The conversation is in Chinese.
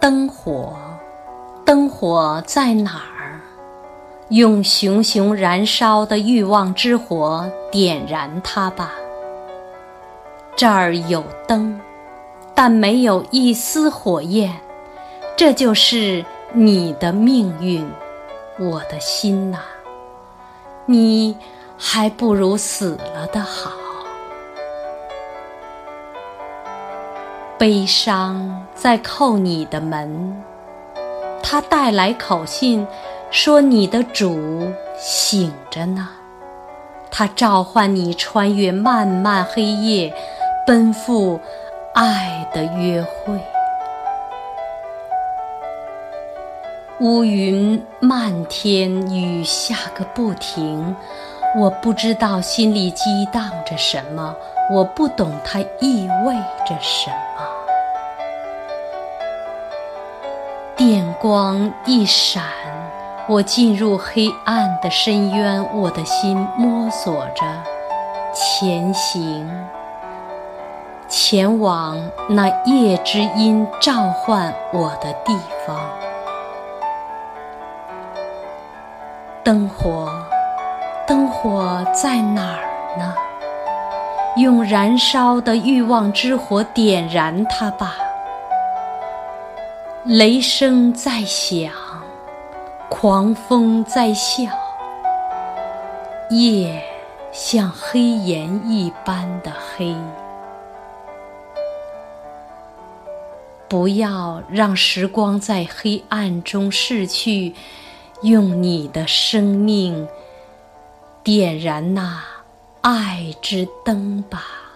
灯火，灯火在哪儿？用熊熊燃烧的欲望之火点燃它吧。这儿有灯，但没有一丝火焰。这就是你的命运，我的心呐。你还不如死了的好。悲伤在叩你的门，他带来口信，说你的主醒着呢。他召唤你穿越漫漫黑夜，奔赴爱的约会。乌云漫天，雨下个不停。我不知道心里激荡着什么，我不懂它意味着什么。电光一闪，我进入黑暗的深渊，我的心摸索着前行，前往那夜之音召唤我的地方。灯火。灯火在哪儿呢？用燃烧的欲望之火点燃它吧。雷声在响，狂风在笑，夜像黑岩一般的黑。不要让时光在黑暗中逝去，用你的生命。点燃那爱之灯吧。